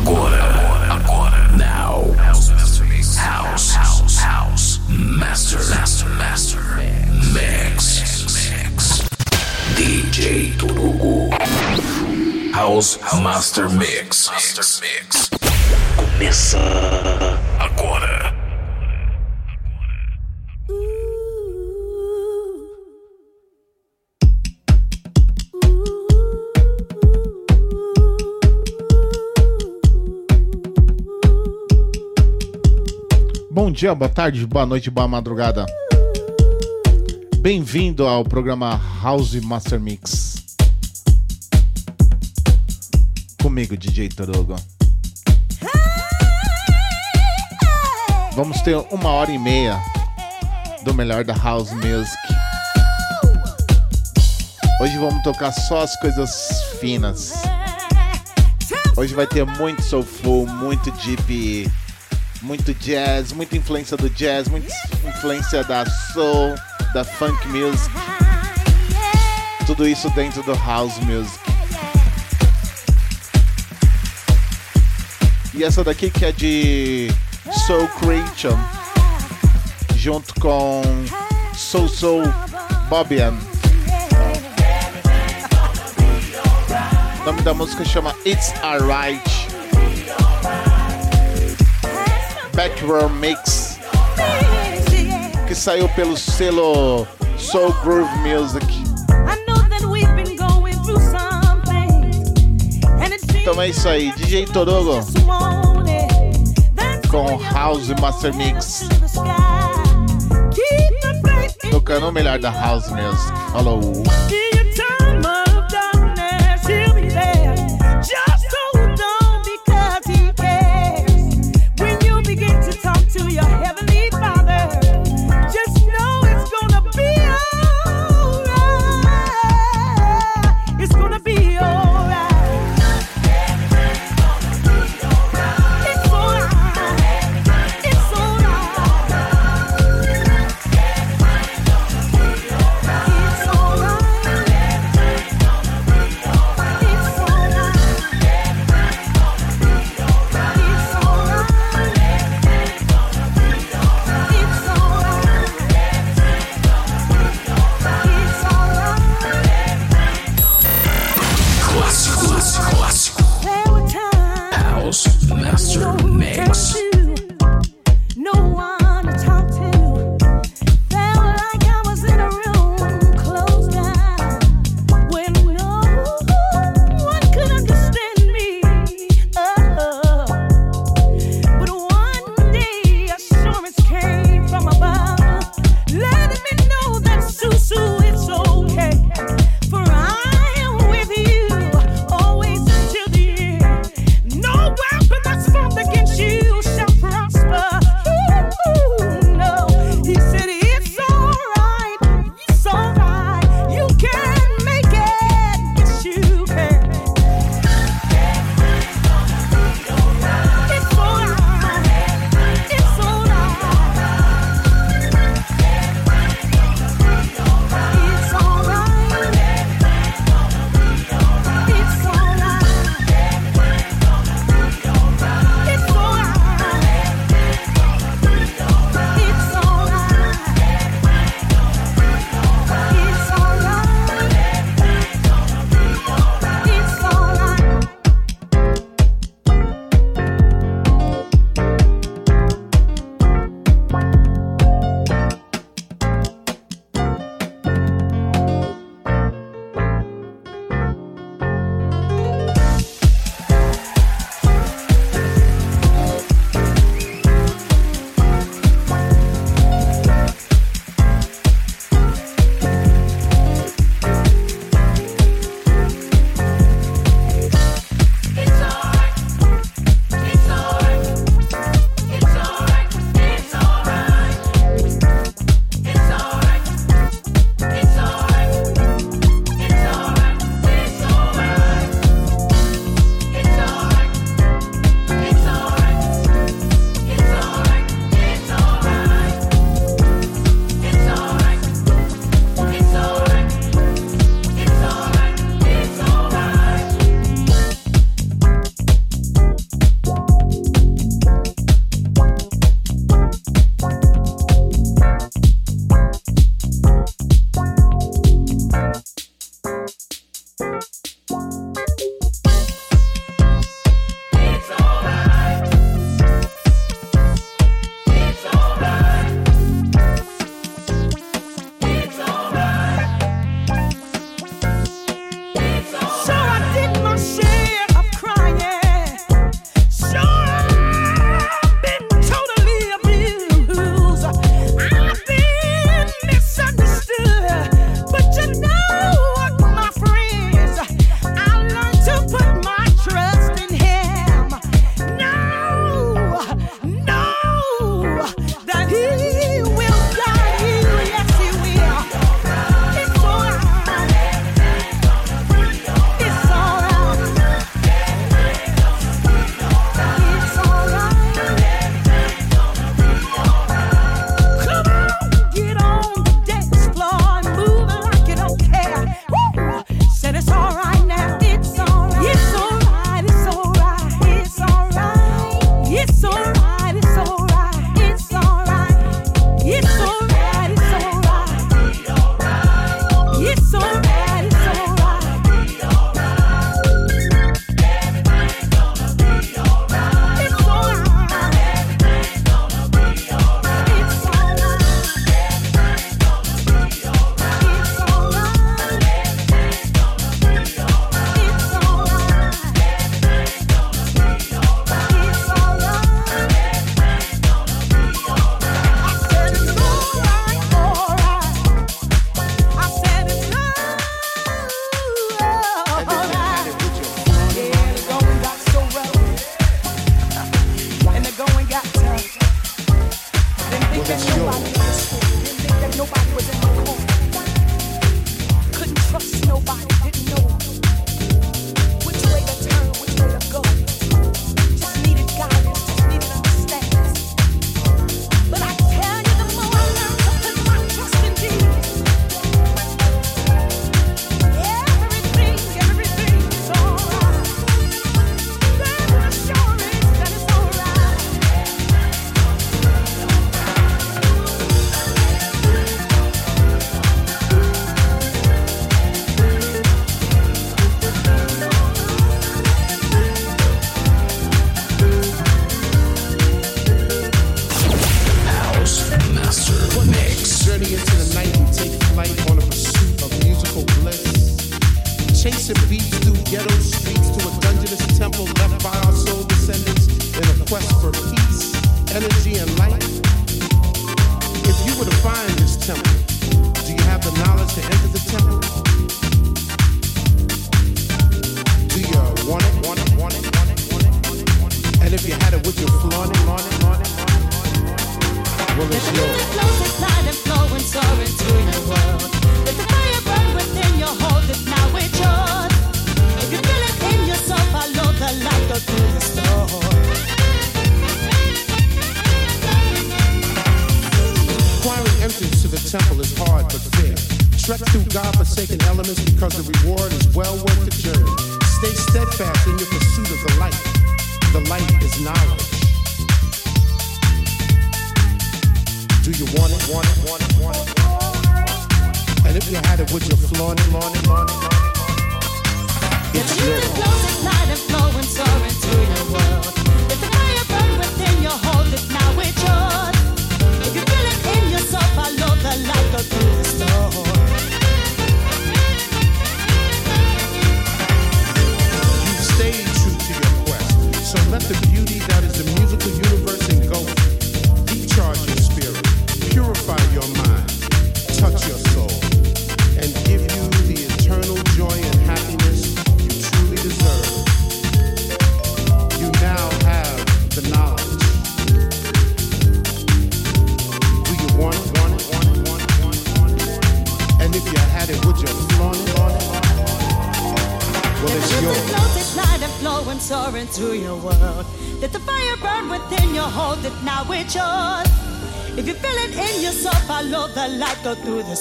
Agora, agora, now. House, house, house, house. Master, master, master. Mix, mix. DJ Turugo. House Master Mix. Master Mix. Começa dia, boa tarde, boa noite, boa madrugada. Bem-vindo ao programa House Master Mix. Comigo, DJ Torugo. Vamos ter uma hora e meia do melhor da House Music. Hoje vamos tocar só as coisas finas. Hoje vai ter muito soulful, muito deep, muito jazz, muita influência do jazz, muita influência da soul, da funk music. Tudo isso dentro do house music. E essa daqui que é de Soul Creation, junto com Soul Soul Bobian. O nome da música chama It's Alright. Backroom Mix, que saiu pelo selo Soul Groove Music. Então é isso aí, DJ Torugo com House Master Mix, tocando o melhor da House Music. Falou!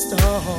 star.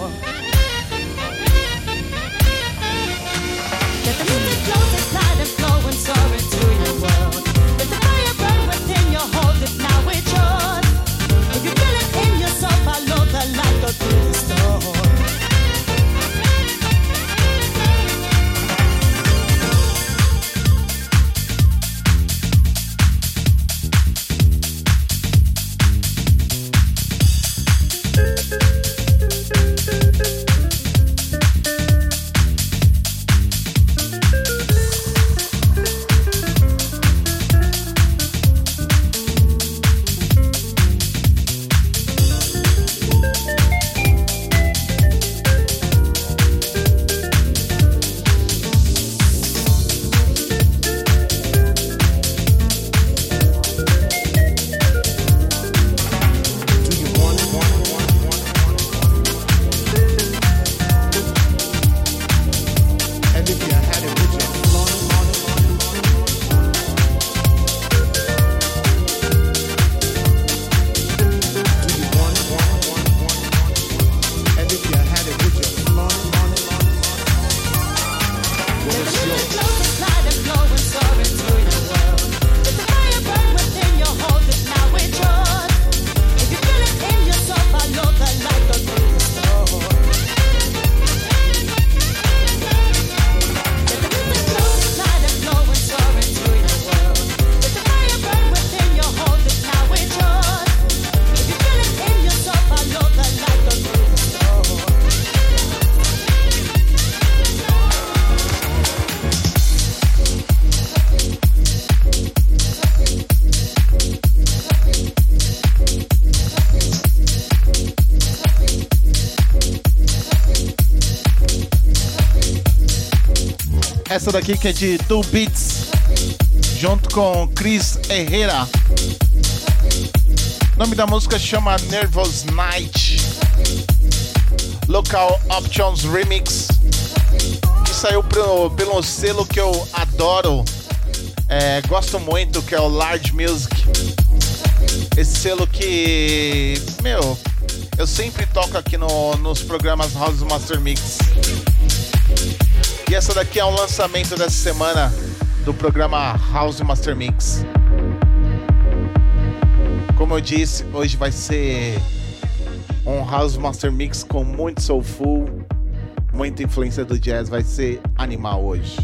Essa daqui que é de Two Beats, junto com Chris Herrera. O nome da música chama Nervous Night. Local Options Remix. Que saiu pelo, pelo selo que eu adoro. É, gosto muito, que é o Large Music. Esse selo que. Meu, eu sempre toco aqui no, nos programas House Master Mix. E essa daqui é um lançamento dessa semana do programa House Master Mix. Como eu disse, hoje vai ser um House Master Mix com muito soulful, muita influência do jazz, vai ser animal hoje.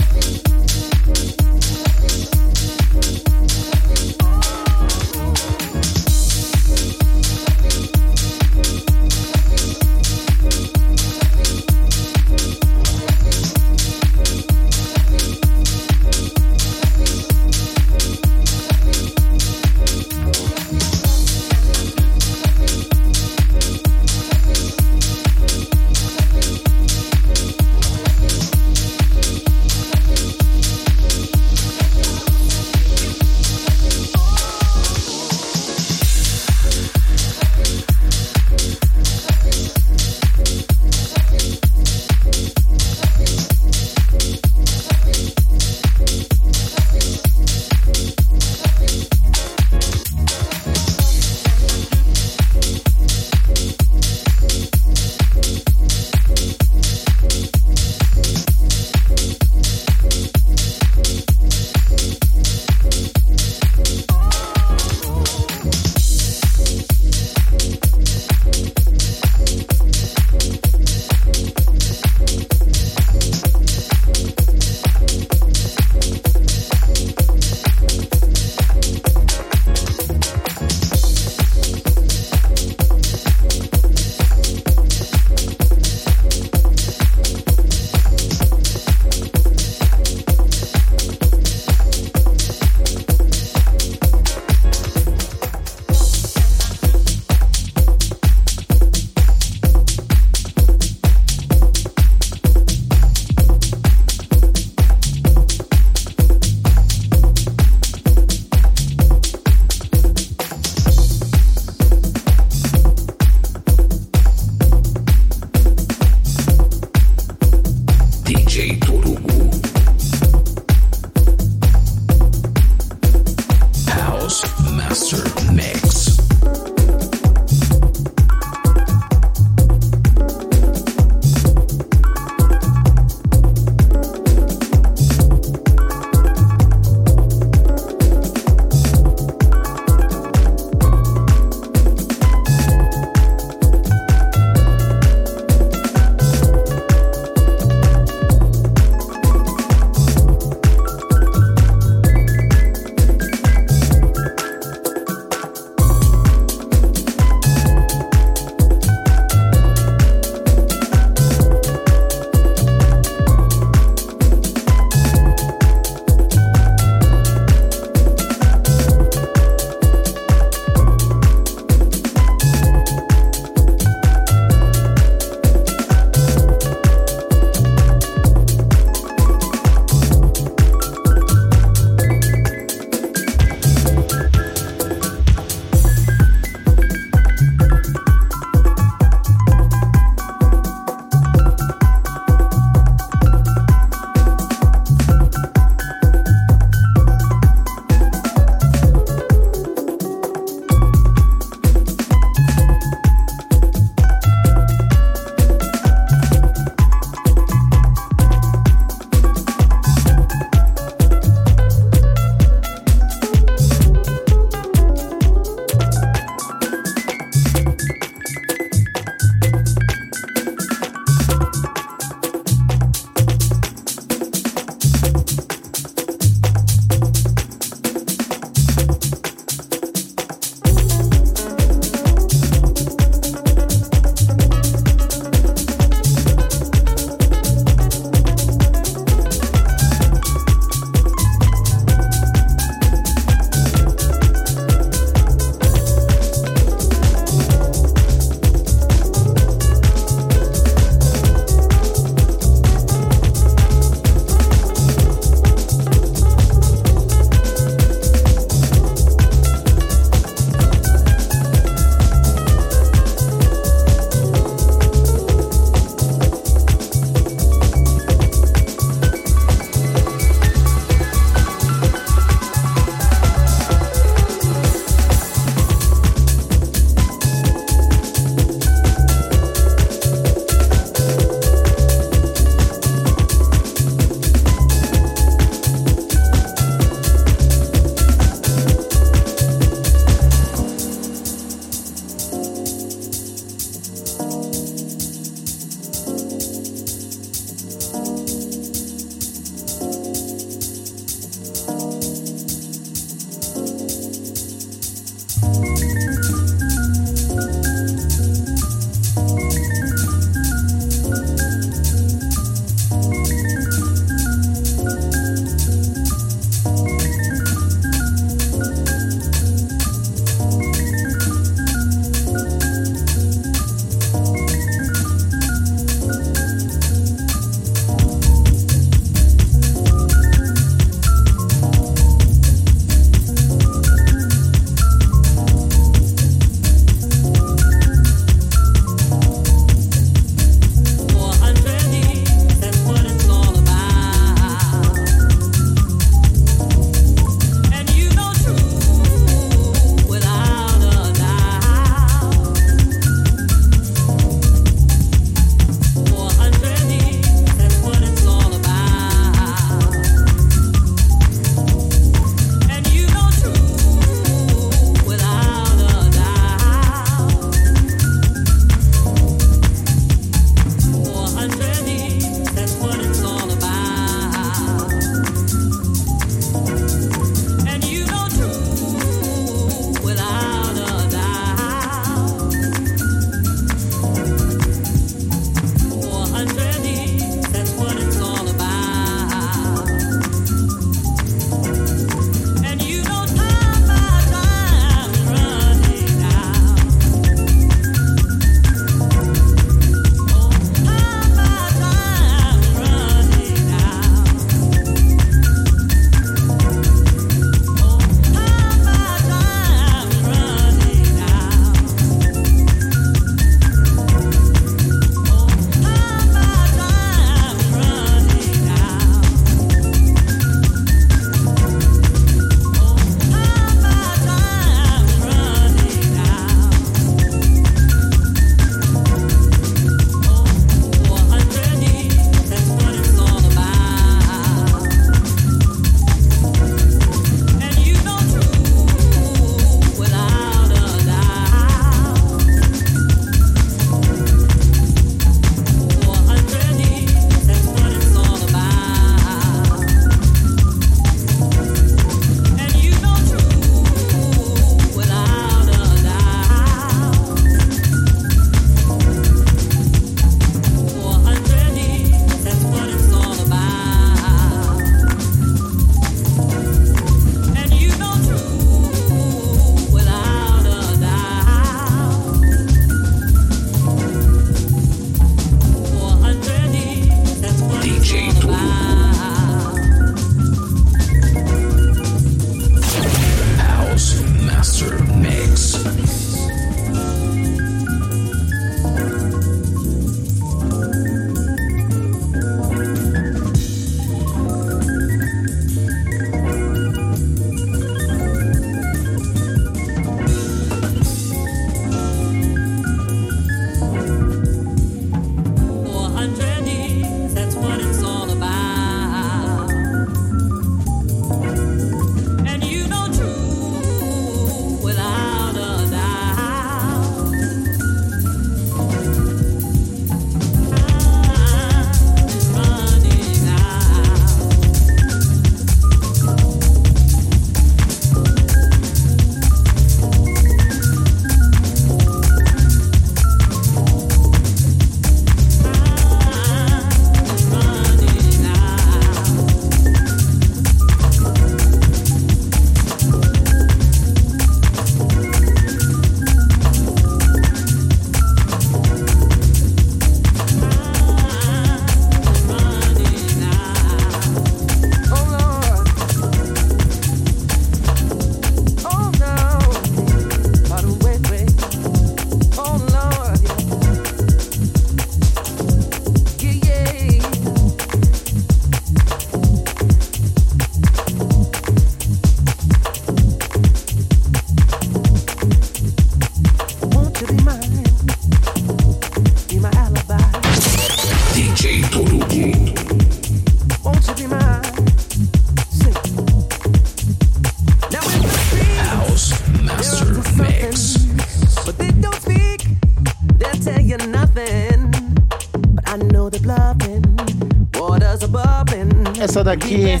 Daqui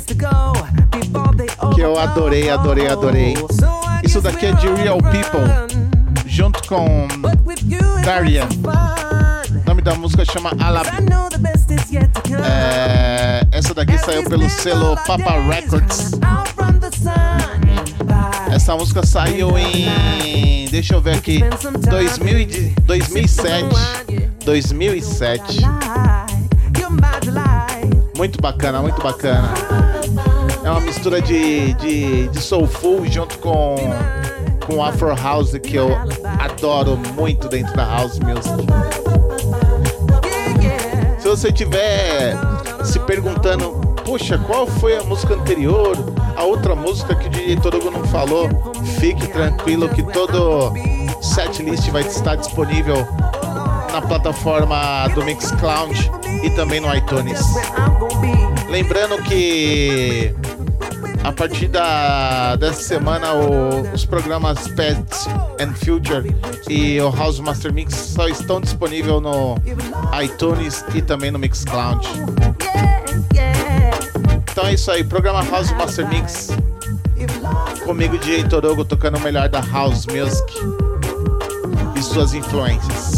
que eu adorei, adorei, adorei. Isso daqui é de Real People, junto com Darian. O nome da música chama Alab. É, essa daqui saiu pelo selo Papa Records. Essa música saiu em. Deixa eu ver aqui. 2000, e- 2007. 2007. Muito bacana, muito bacana. É uma mistura de, de, de soulful junto com, com Afro House que eu adoro muito dentro da House Music. Se você estiver se perguntando, puxa, qual foi a música anterior, a outra música que o DJ Torugo não falou, fique tranquilo que todo setlist vai estar disponível na plataforma do Mixcloud e também no iTunes. Lembrando que a partir da, dessa semana o- os programas Pets and Future e o House Master Mix só estão disponíveis no iTunes e também no Mixcloud. Então é isso aí, programa House Master Mix. Comigo, DJ Torogo, tocando o melhor da House Music e suas influências.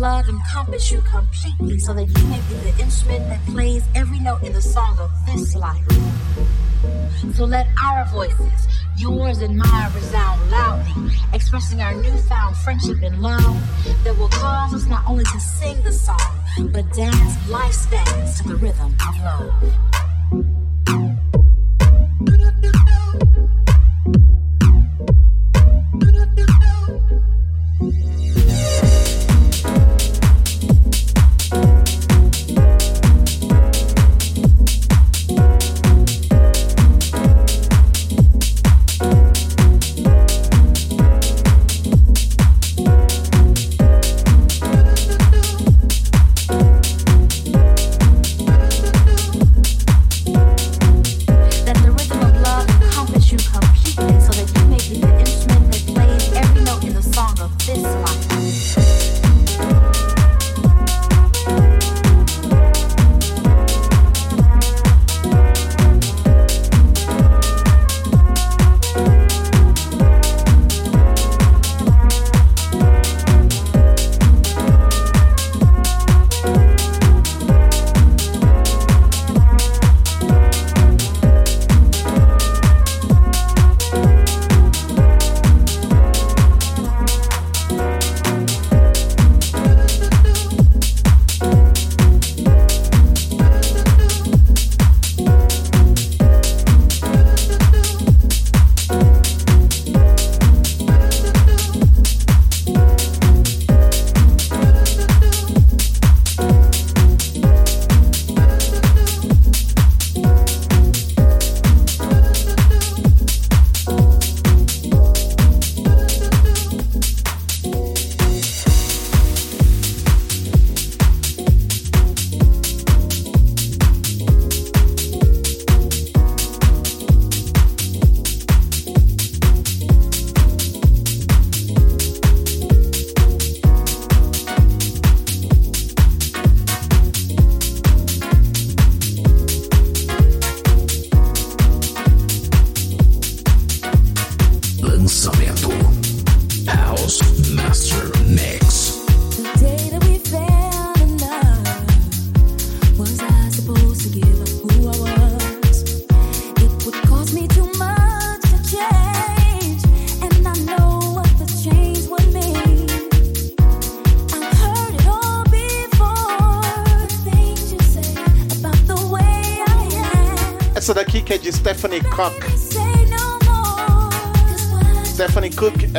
Love encompass you completely so that you may be the instrument that plays every note in the song of this life. So let our voices, yours and mine, resound loudly, expressing our newfound friendship and love that will cause us not only to sing the song, but dance life's dance to the rhythm of love.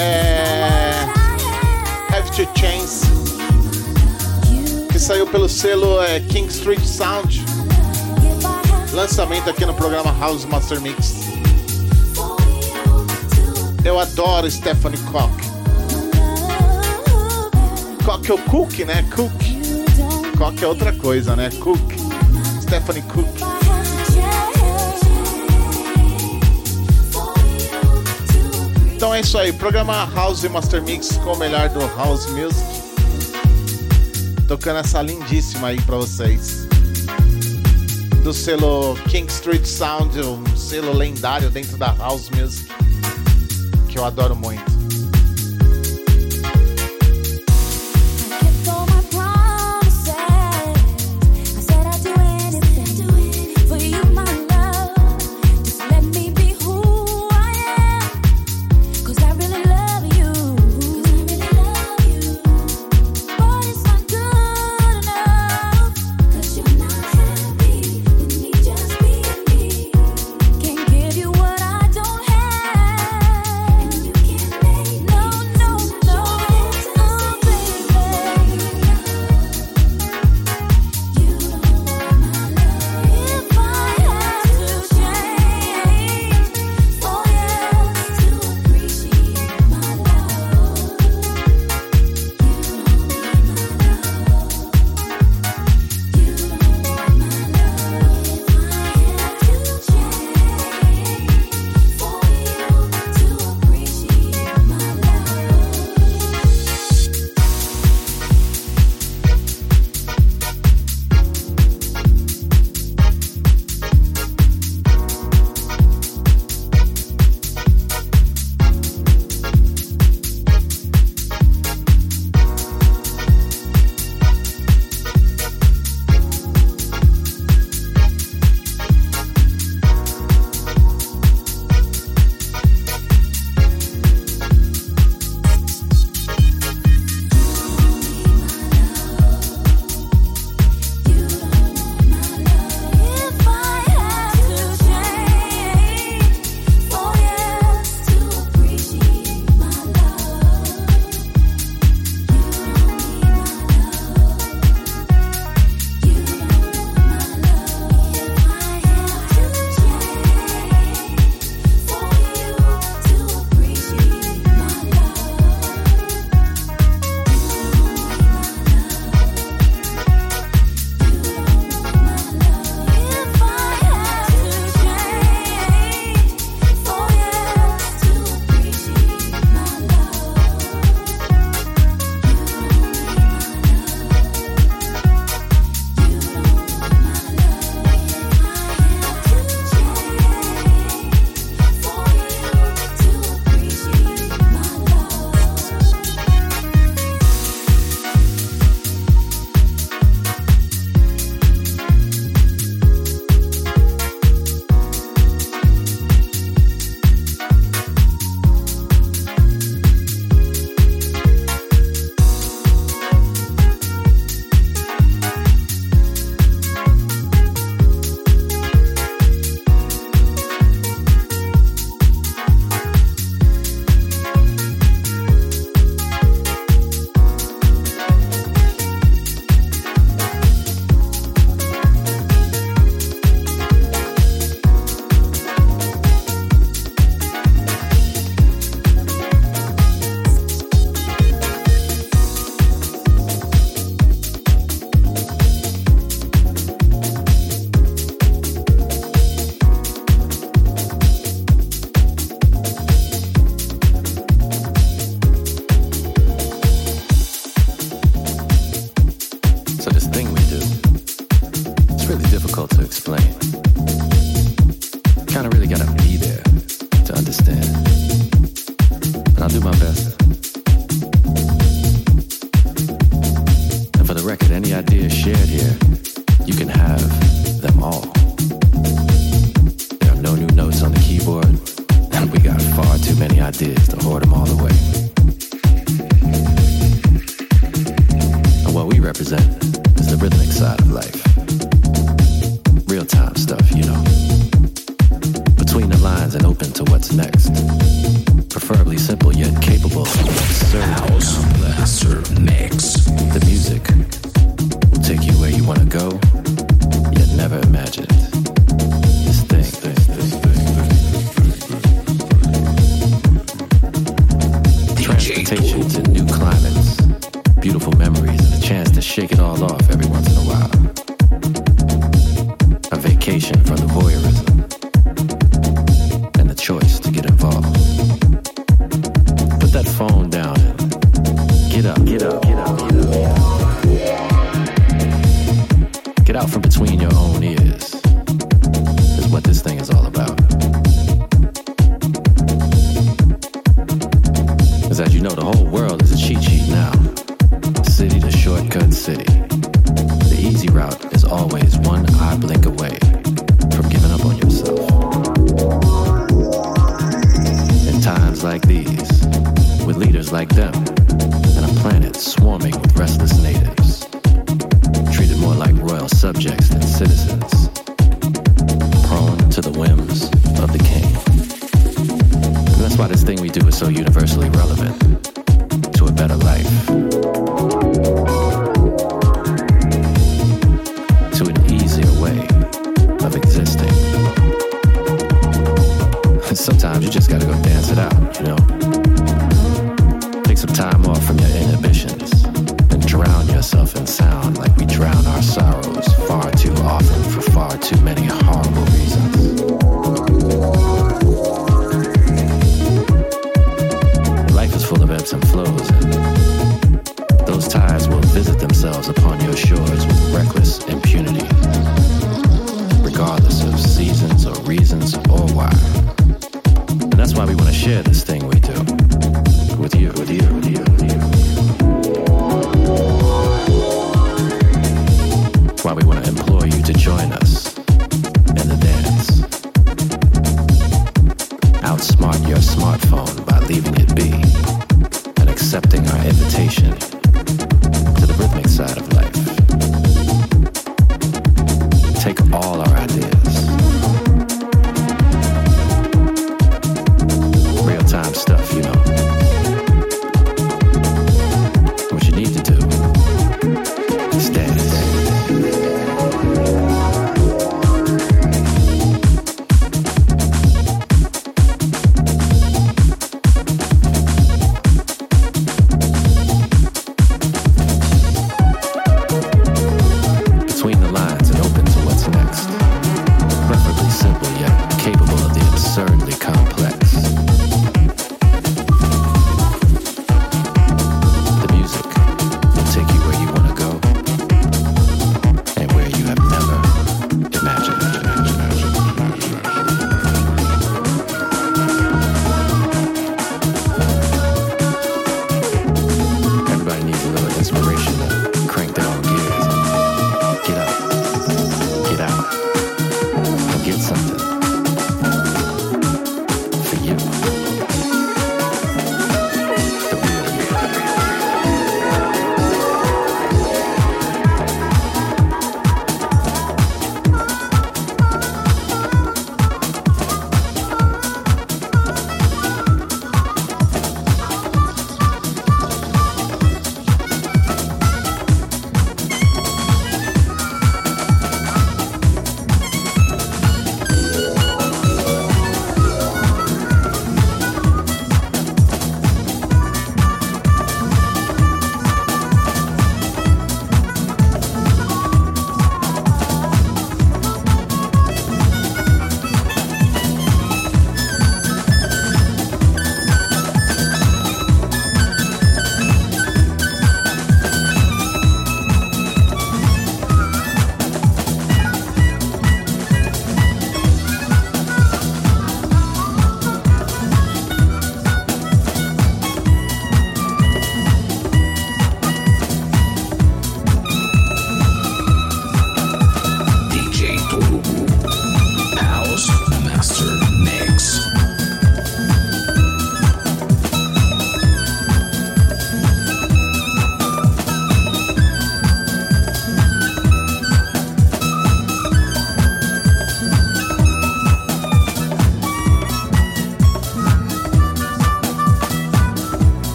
É. Have to Change, que saiu pelo selo é, King Street Sound. Lançamento aqui no programa House Master Mix. Eu adoro Stephanie Cook. Cook é o Cook, né? Cook. Cook é outra coisa, né? Cook. Stephanie Cook. Então é isso aí, programa House Master Mix com o melhor do House Music. Tocando essa lindíssima aí pra vocês. Do selo King Street Sound, um selo lendário dentro da House Music. Que eu adoro muito. like these, with leaders like them, and a planet swarming with restless natives, treated more like royal subjects than citizens, prone to the whims of the king. And that's why this thing we do is so universally relevant to a better life.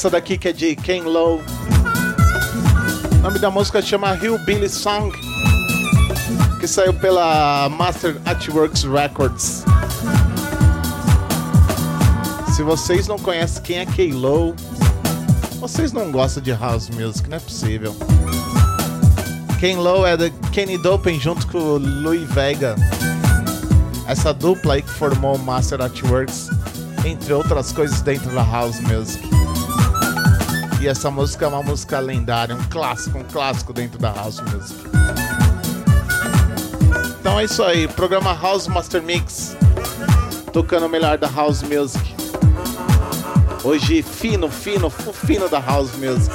Essa daqui que é de Ken Low. O nome da música chama Hillbilly Song, que saiu pela Master Artworks Records. Se vocês não conhecem quem é Ken Low, vocês não gostam de house music, não é possível. Ken Low é da Kenny Dopen junto com o Louis Vega. Essa dupla aí que formou Master Artworks, entre outras coisas dentro da house music. E essa música é uma música lendária, um clássico, um clássico dentro da house music. Então é isso aí, programa House Master Mix, tocando o melhor da house music. Hoje fino, fino, fino da house music.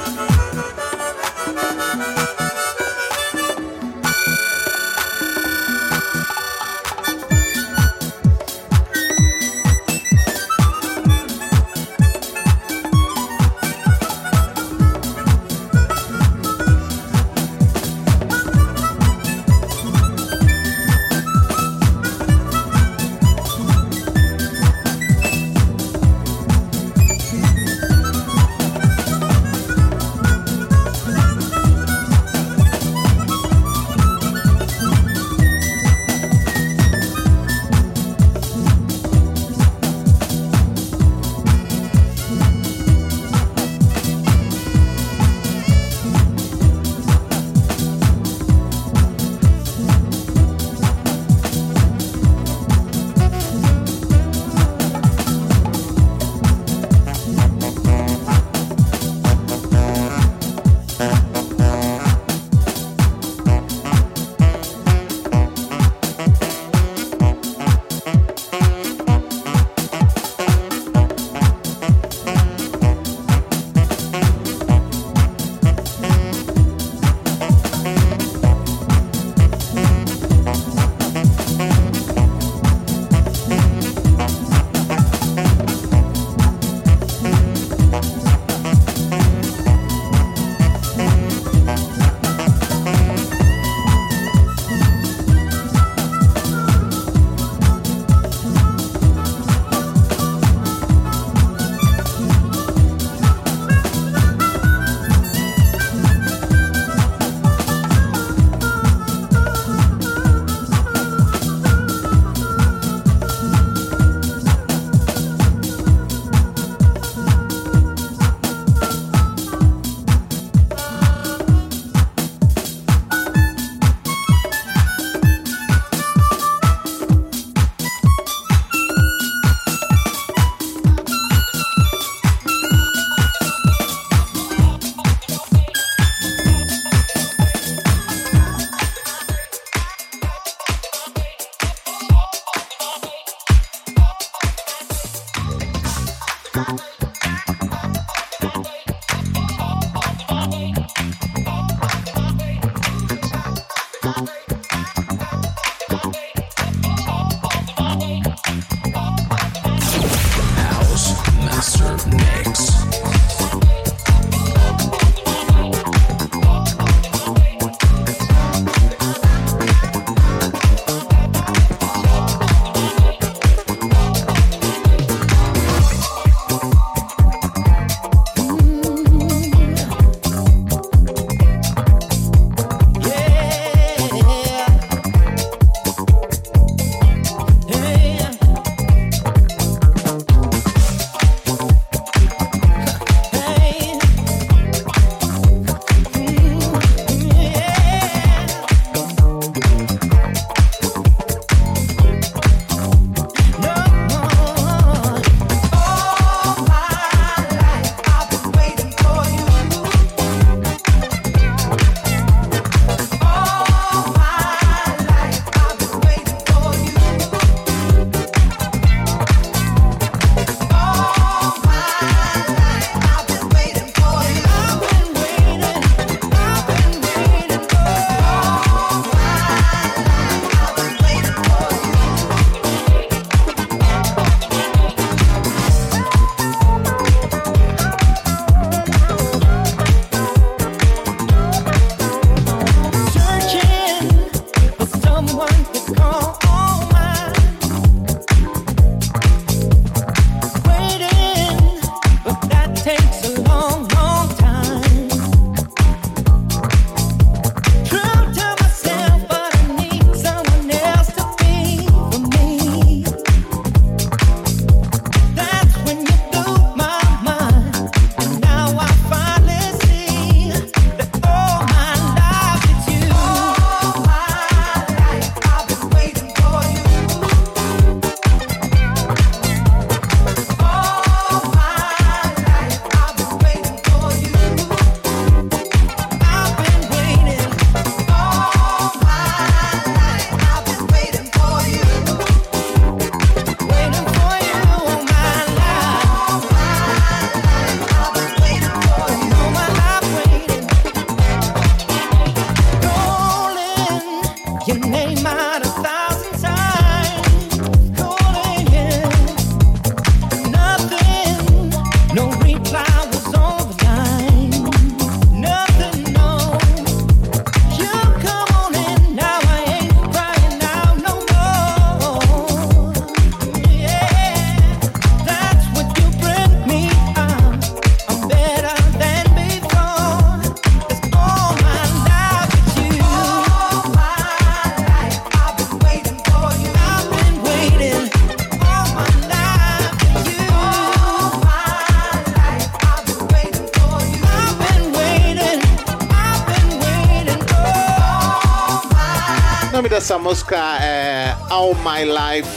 Música é All My Life.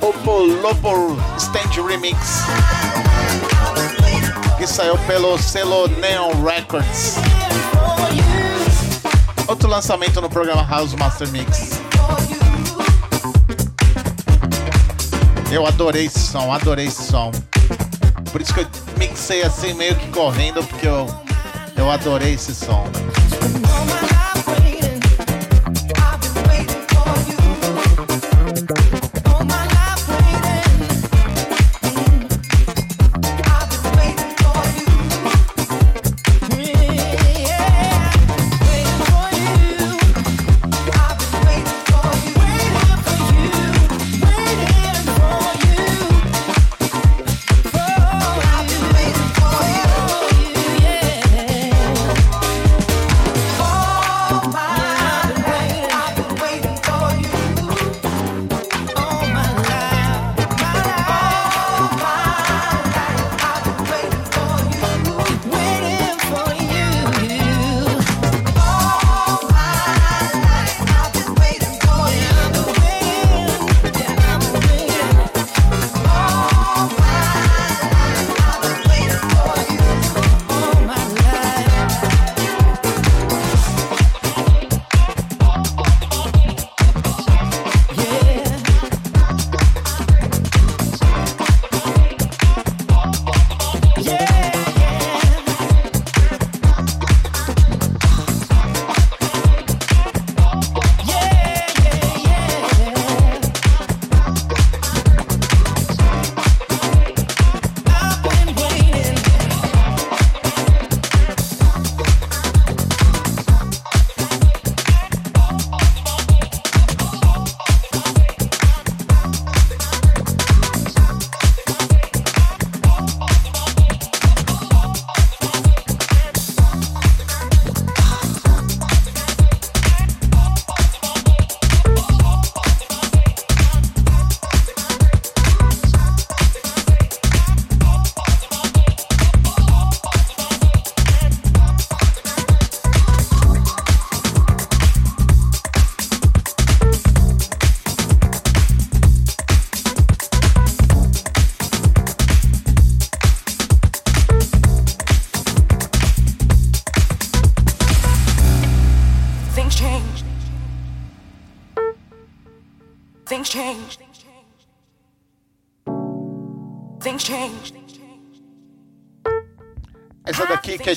Opo Lopo Stand Remix. Que saiu pelo selo Neon Records. Outro lançamento no programa House Master Mix. Eu adorei esse som, adorei esse som. Por isso que eu mixei assim meio que correndo, porque eu, eu adorei esse som.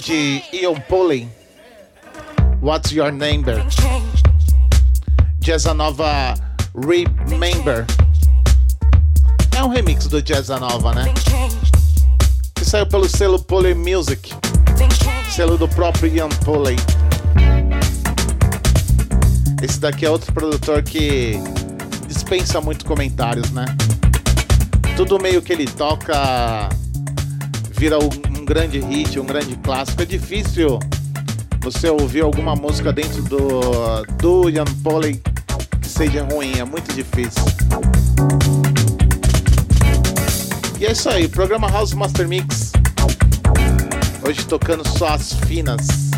De Ian Pulley. What's Your Number? Jazza Nova Remember. É um remix do Jazza Nova, né? Que saiu pelo selo Pulley Music. Selo do próprio Ian Pulley. Esse daqui é outro produtor que dispensa muito comentários, né? Tudo meio que ele toca vira um, um grande hit, um grande clássico. É difícil você ouvir alguma música dentro do, do Ian Pulley que seja ruim, é muito difícil. E é isso aí, programa House Master Mix. Hoje tocando só as finas.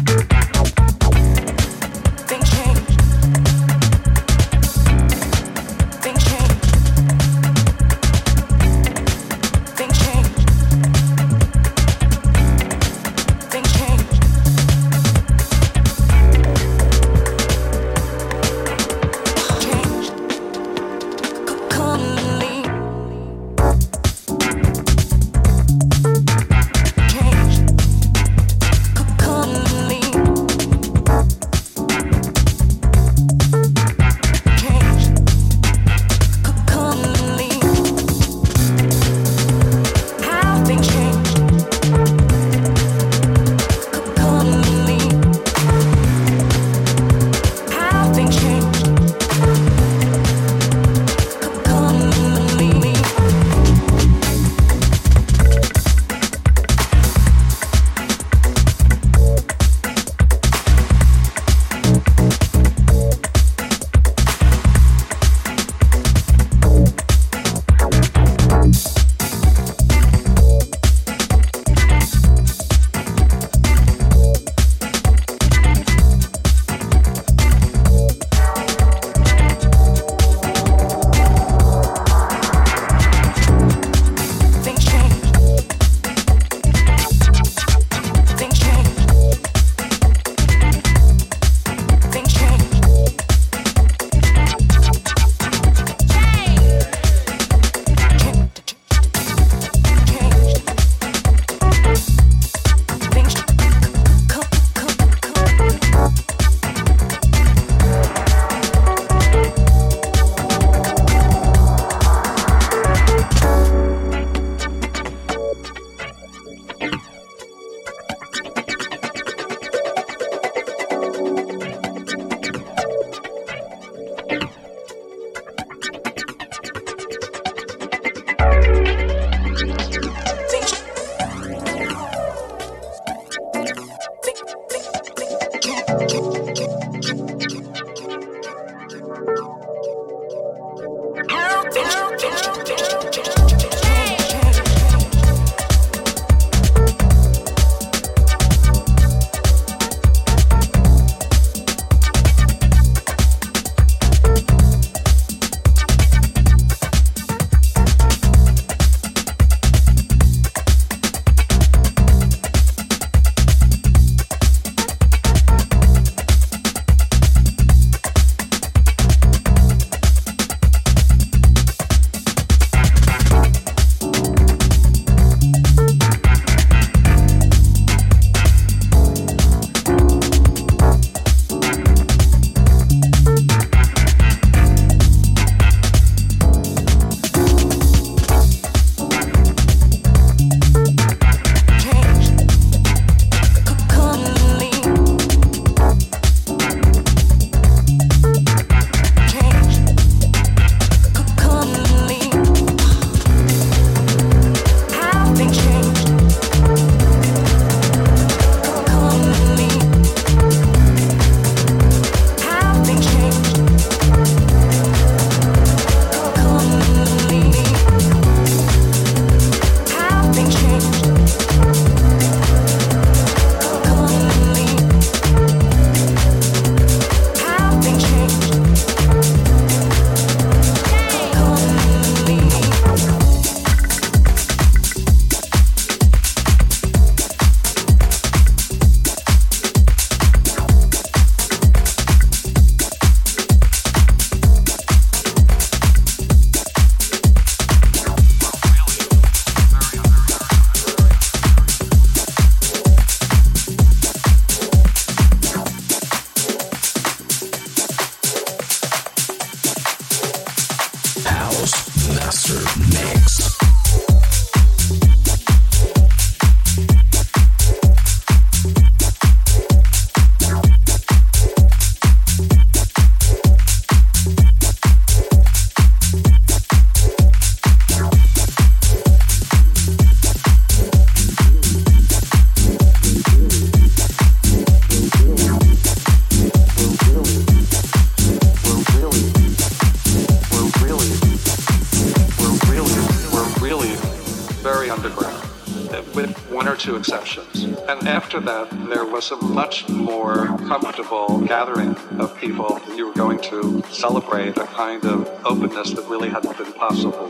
Kind of openness that really hadn't been possible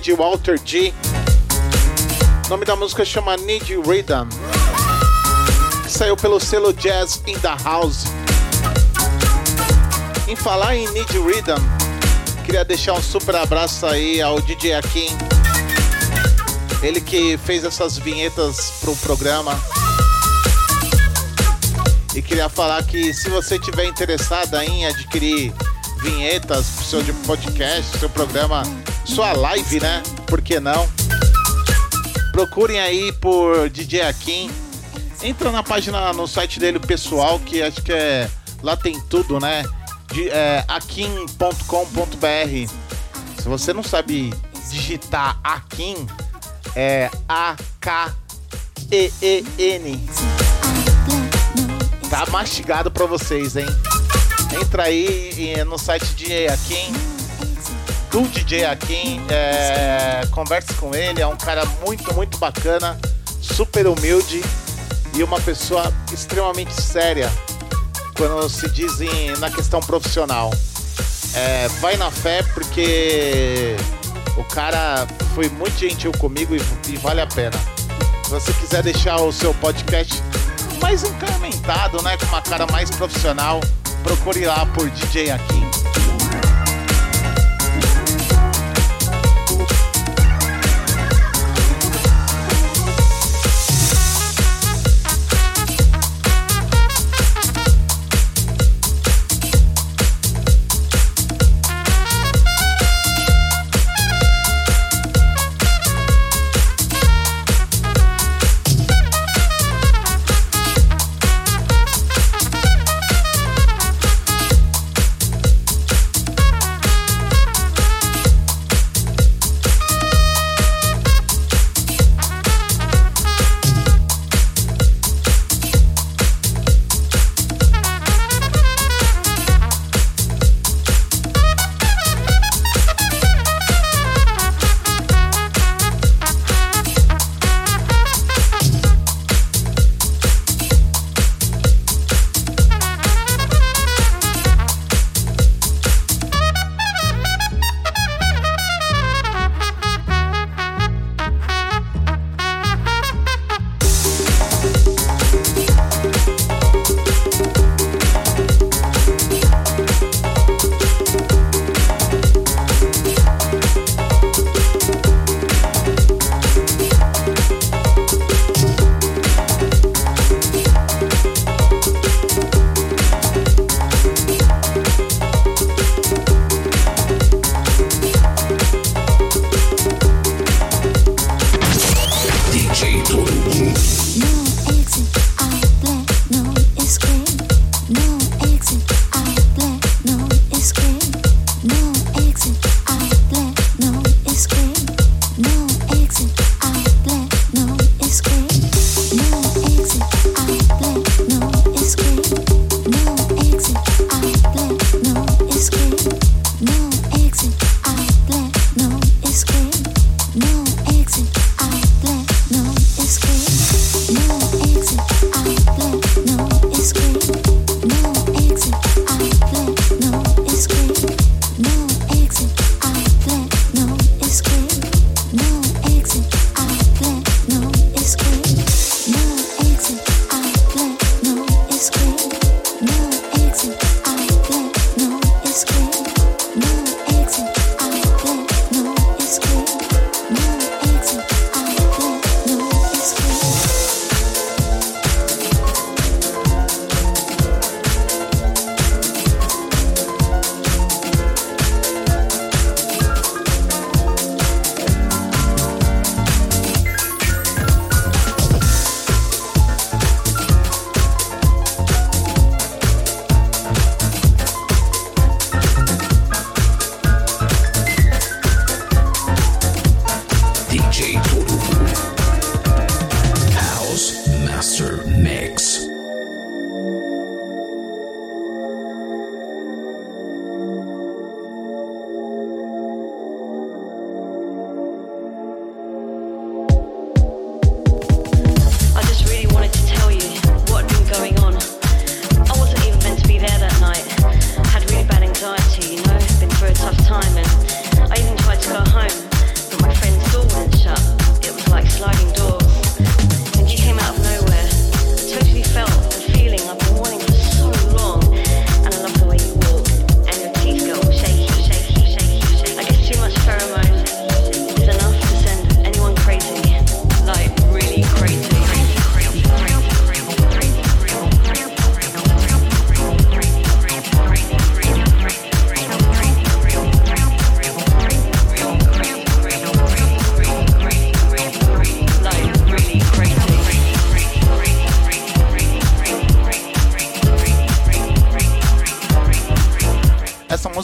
de Walter G. O nome da música chama Need Rhythm. Saiu pelo selo Jazz in the House. Em falar em Need Rhythm, queria deixar um super abraço aí ao DJ Akin. Ele que fez essas vinhetas pro programa. E queria falar que se você tiver interessada em adquirir vinhetas pro seu podcast, seu programa, sua live, né? Por que não? Procurem aí por DJ Akin. Entra na página, no site dele pessoal, que acho que é. Lá tem tudo, né? De, é, akin.com.br. Se você não sabe digitar Akin, é A-K-E-E-N. Tá mastigado pra vocês, hein? Entra aí no site de Akin, do DJ Akin, é, converse com ele, é um cara muito, muito bacana, super humilde e uma pessoa extremamente séria quando se diz em- na questão profissional. É, vai na fé porque o cara foi muito gentil comigo e, e vale a pena. Se você quiser deixar o seu podcast mais incrementado, né, com uma cara mais profissional, procure lá por DJ Akin.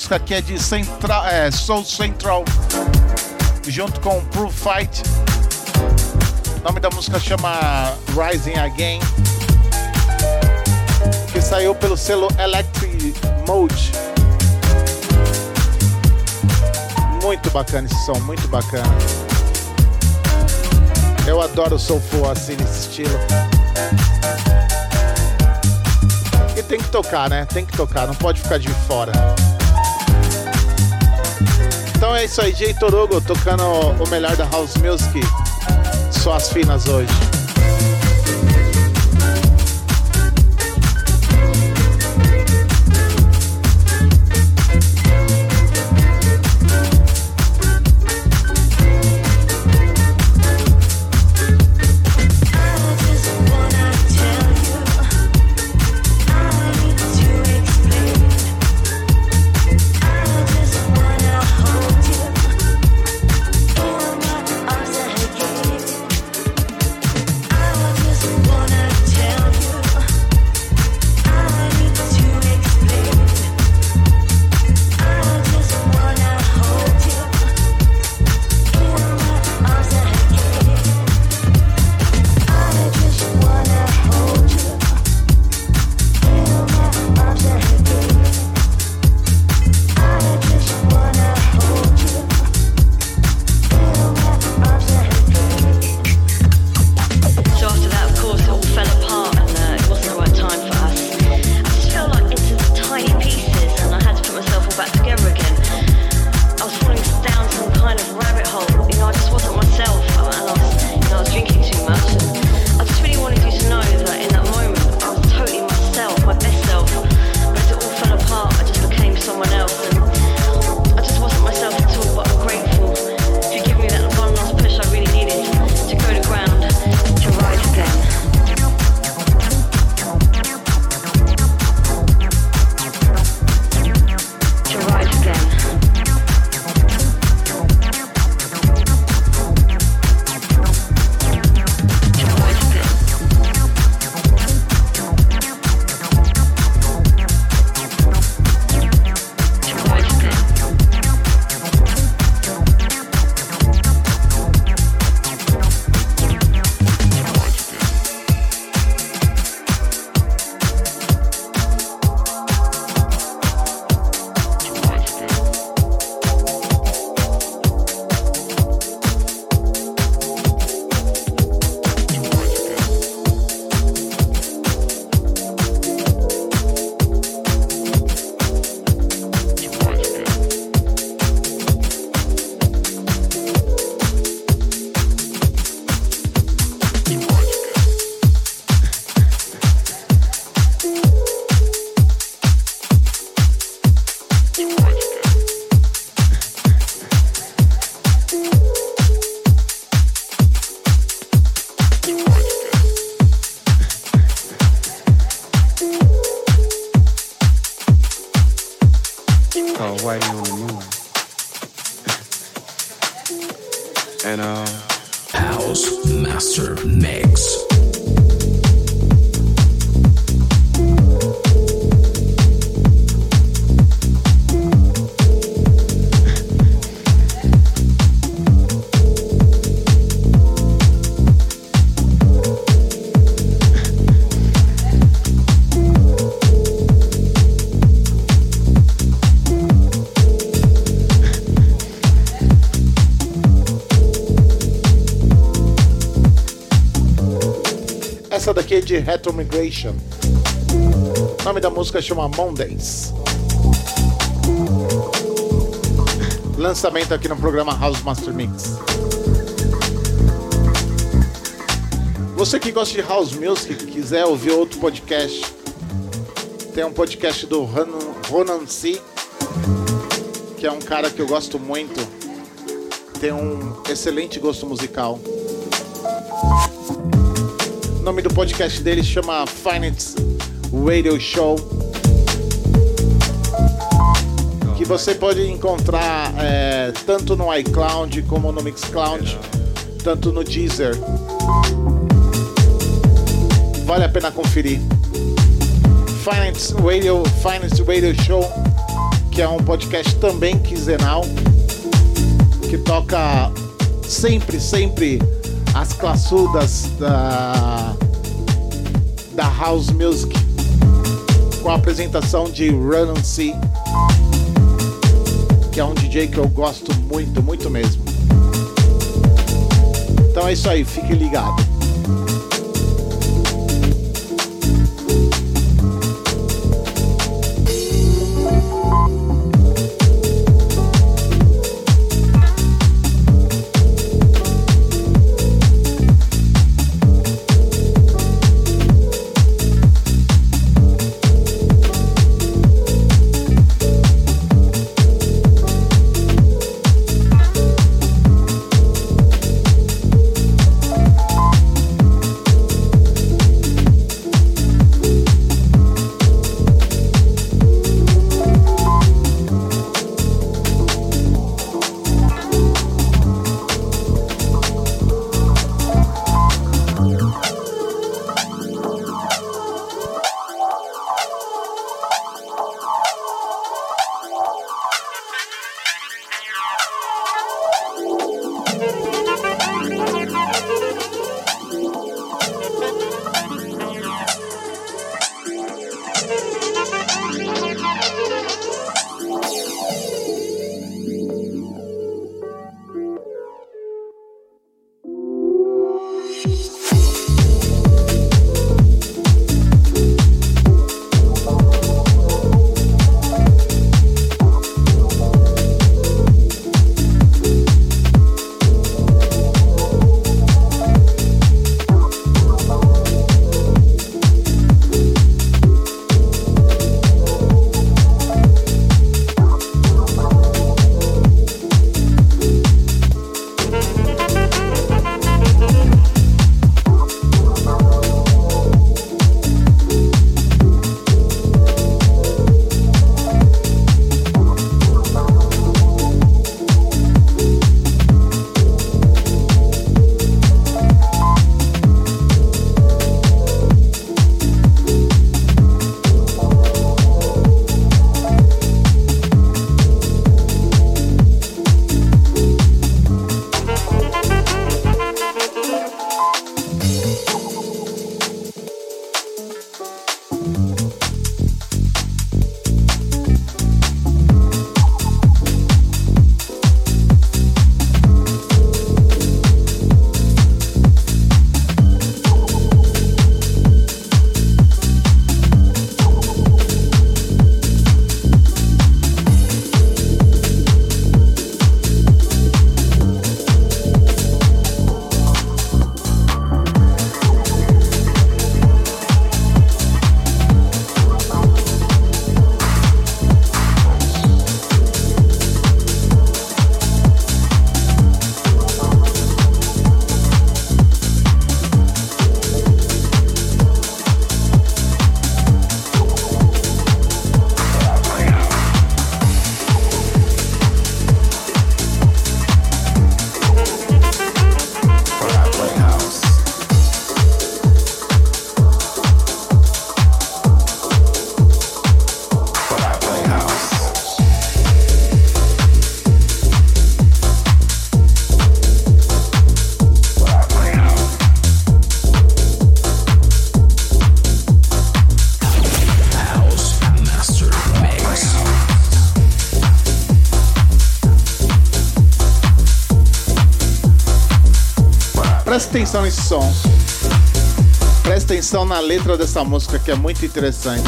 Música aqui é de Central, é, Soul Central, junto com Proof Fight. O nome da música chama Rising Again, que saiu pelo selo Electric Mode. Muito bacana esse som, muito bacana. Eu adoro soulful assim nesse estilo. E tem que tocar, né? Tem que tocar, não pode ficar de fora. Então é isso aí, Jay Torugo tocando o melhor da House Music. Só as finas hoje. De Retro Migration. O nome da música chama Mondays. Lançamento aqui no programa House Master Mix. Você que gosta de House Music, quiser ouvir outro podcast, tem um podcast do Ronan C, que é um cara que eu gosto muito. Tem um excelente gosto musical. Podcast dele chama Finance Radio Show. Que você pode encontrar é, tanto no iCloud como no Mixcloud, tanto no Deezer. Vale a pena conferir. Finance Radio, Finance Radio Show, que é um podcast também quinzenal, que toca sempre, sempre as classudas da, da House Music, com a apresentação de Run C, que é um DJ que eu gosto muito, muito mesmo. Então é isso aí, fique ligado. Atenção nesse som. Presta atenção na letra dessa música que é muito interessante.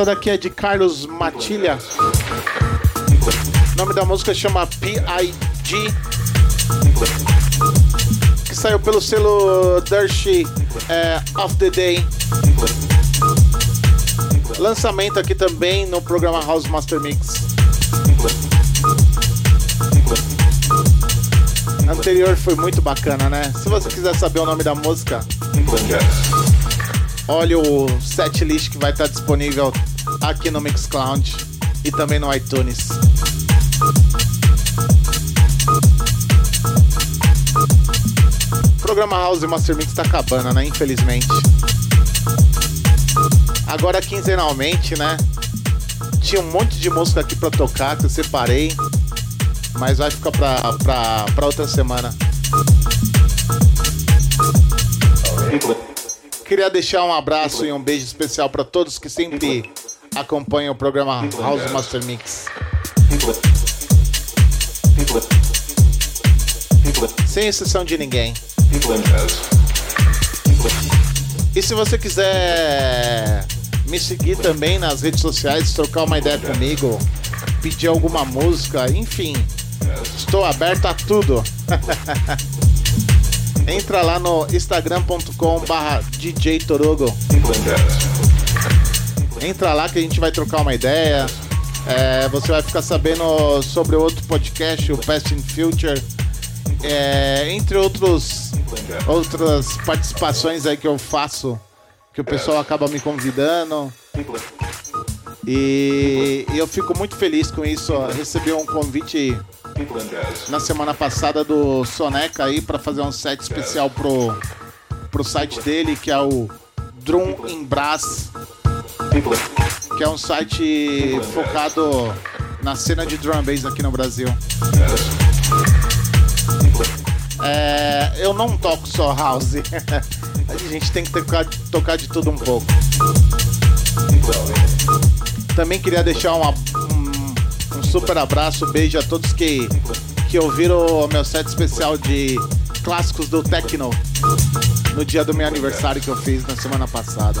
Essa daqui é de Carlos Matilha. O nome da música chama P.I.G. Que saiu pelo selo Dirty é, of the Day. Lançamento aqui também no programa House Master Mix. Anterior foi muito bacana, né? Se você quiser saber o nome da música, olha o setlist que vai estar disponível aqui no Mixcloud e também no iTunes. O programa House Master Mix tá acabando, né? Infelizmente. Agora quinzenalmente, né? Tinha um monte de música aqui pra tocar que eu separei, mas vai ficar pra, pra, pra outra semana. Queria deixar um abraço e um beijo especial pra todos que sempre acompanham o programa House Master Mix. Sem exceção de ninguém. E se você quiser me seguir também nas redes sociais, trocar uma ideia comigo, pedir alguma música, enfim, estou aberto a tudo. Entra lá no instagram.com barra DJ. Entra lá que a gente vai trocar uma ideia. É, você vai ficar sabendo sobre outro podcast, o Past and Future. É, entre outros outras participações aí que eu faço, que o pessoal acaba me convidando. E, eu fico muito feliz com isso. Recebi um convite na semana passada do Soneca aí para fazer um set especial pro, pro site dele, que é o Drum in Brass, que é um site focado na cena de drum bass aqui no Brasil. É, eu não toco só house. A gente tem que tocar, tocar de tudo um pouco. Também queria deixar uma- um, um super abraço, beijo a todos que, que ouviram o meu set especial de clássicos do Tecno no dia do meu aniversário que eu fiz na semana passada.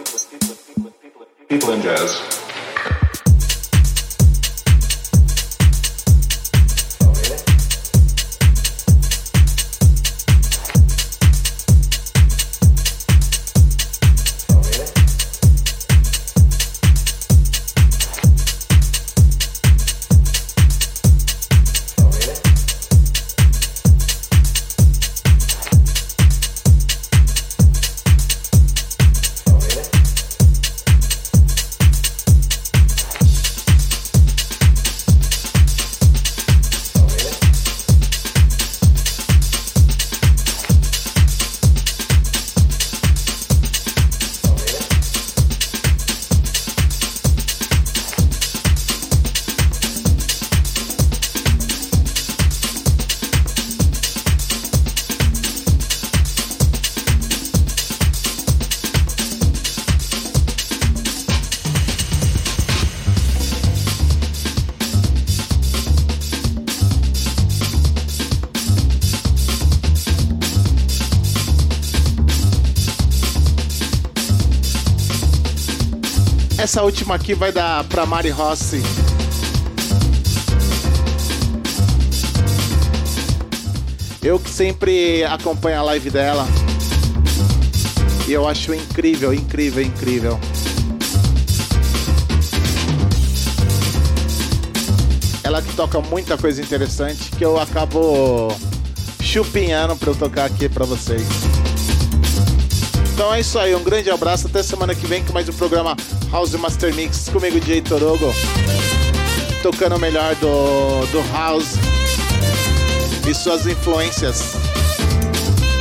in jazz. Última aqui vai dar pra Mari Rossi. Eu que sempre acompanho a live dela. E eu acho incrível, incrível, incrível. Ela que toca muita coisa interessante que eu acabo chupinhando pra eu tocar aqui pra vocês. Então é isso aí, um grande abraço, até semana que vem com mais um programa House Master Mix comigo, Jay Torogo, tocando o melhor do, do House e suas influências,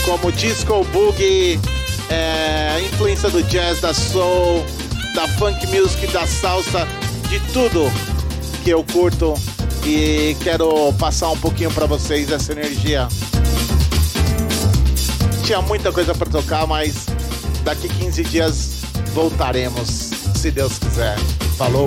como disco, boogie, é, influência do jazz, da soul, da funk music, da salsa, de tudo que eu curto e quero passar um pouquinho para vocês essa energia. Tinha muita coisa para tocar, mas daqui 15 dias voltaremos, se Deus quiser. Falou!